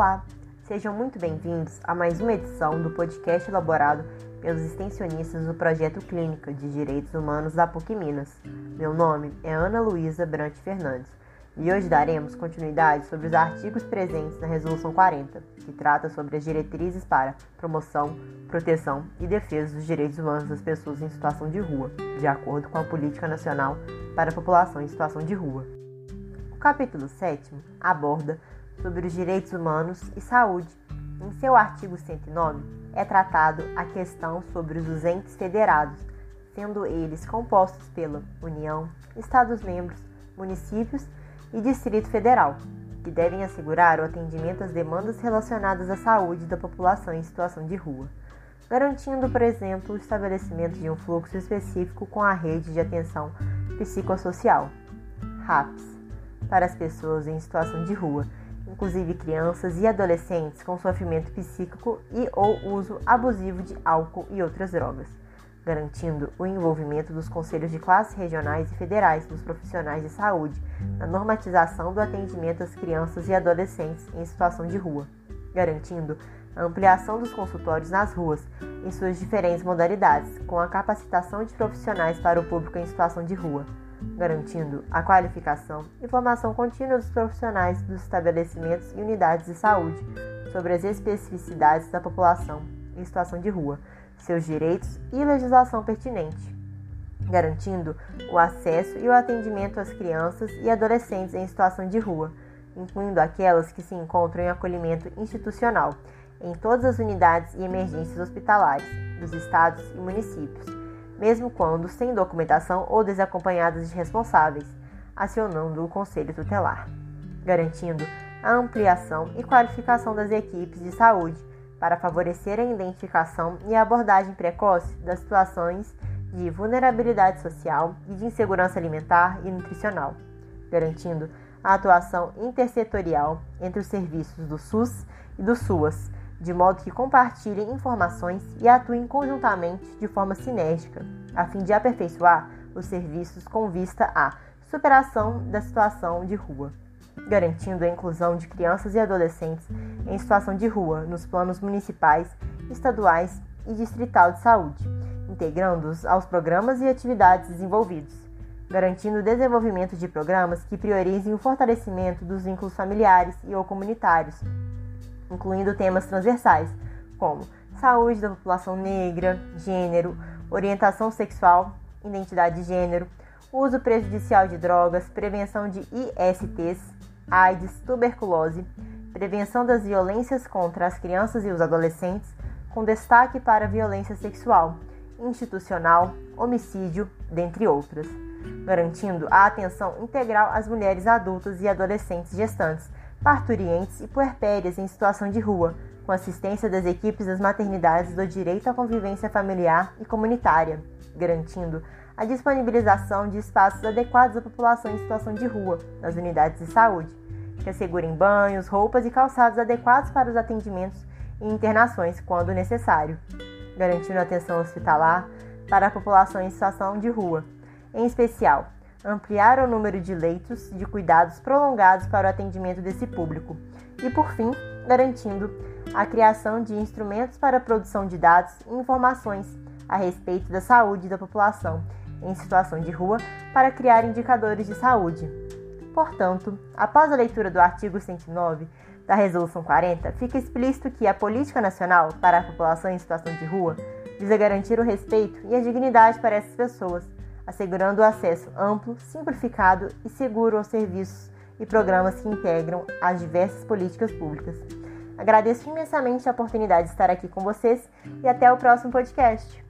Olá, sejam muito bem-vindos a mais uma edição do podcast elaborado pelos extensionistas do Projeto Clínica de Direitos Humanos da PUC Minas. Meu nome é Ana Luísa Brant Fernandes e hoje daremos continuidade sobre os artigos presentes na Resolução 40, que trata sobre as diretrizes para promoção, proteção e defesa dos direitos humanos das pessoas em situação de rua, de acordo com a Política Nacional para a População em Situação de Rua. O capítulo 7 aborda sobre os direitos humanos e saúde. Em seu artigo 109, é tratado a questão sobre os entes federados, sendo eles compostos pela União, Estados-membros, municípios e Distrito Federal, que devem assegurar o atendimento às demandas relacionadas à saúde da população em situação de rua, garantindo, por exemplo, o estabelecimento de um fluxo específico com a rede de atenção psicossocial, RAPS, para as pessoas em situação de rua inclusive crianças e adolescentes com sofrimento psíquico e ou uso abusivo de álcool e outras drogas, garantindo o envolvimento dos conselhos de classes regionais e federais dos profissionais de saúde na normatização do atendimento às crianças e adolescentes em situação de rua, garantindo a ampliação dos consultórios nas ruas em suas diferentes modalidades, com a capacitação de profissionais para o público em situação de rua garantindo a qualificação e formação contínua dos profissionais dos estabelecimentos e unidades de saúde sobre as especificidades da população em situação de rua, seus direitos e legislação pertinente, garantindo o acesso e o atendimento às crianças e adolescentes em situação de rua, incluindo aquelas que se encontram em acolhimento institucional, em todas as unidades e emergências hospitalares dos estados e municípios mesmo quando sem documentação ou desacompanhadas de responsáveis, acionando o Conselho Tutelar, garantindo a ampliação e qualificação das equipes de saúde para favorecer a identificação e abordagem precoce das situações de vulnerabilidade social e de insegurança alimentar e nutricional, garantindo a atuação intersetorial entre os serviços do SUS e do SUAS de modo que compartilhem informações e atuem conjuntamente de forma sinérgica, a fim de aperfeiçoar os serviços com vista à superação da situação de rua, garantindo a inclusão de crianças e adolescentes em situação de rua nos planos municipais, estaduais e distrital de saúde, integrando-os aos programas e atividades desenvolvidos, garantindo o desenvolvimento de programas que priorizem o fortalecimento dos vínculos familiares e ou comunitários incluindo temas transversais, como saúde da população negra, gênero, orientação sexual, identidade de gênero, uso prejudicial de drogas, prevenção de ISTs, AIDS, tuberculose, prevenção das violências contra as crianças e os adolescentes, com destaque para violência sexual, institucional, homicídio, dentre outras, garantindo a atenção integral às mulheres adultas e adolescentes gestantes parturientes e puerpérias em situação de rua, com assistência das equipes das maternidades do direito à convivência familiar e comunitária, garantindo a disponibilização de espaços adequados à população em situação de rua nas unidades de saúde, que assegurem banhos, roupas e calçados adequados para os atendimentos e internações quando necessário, garantindo atenção hospitalar para a população em situação de rua, em especial ampliar o número de leitos de cuidados prolongados para o atendimento desse público e, por fim, garantindo a criação de instrumentos para a produção de dados e informações a respeito da saúde da população em situação de rua para criar indicadores de saúde. Portanto, após a leitura do artigo 109 da Resolução 40, fica explícito que a Política Nacional para a População em Situação de Rua visa garantir o respeito e a dignidade para essas pessoas assegurando o acesso amplo, simplificado e seguro aos serviços e programas que integram as diversas políticas públicas. Agradeço imensamente a oportunidade de estar aqui com vocês e até o próximo podcast.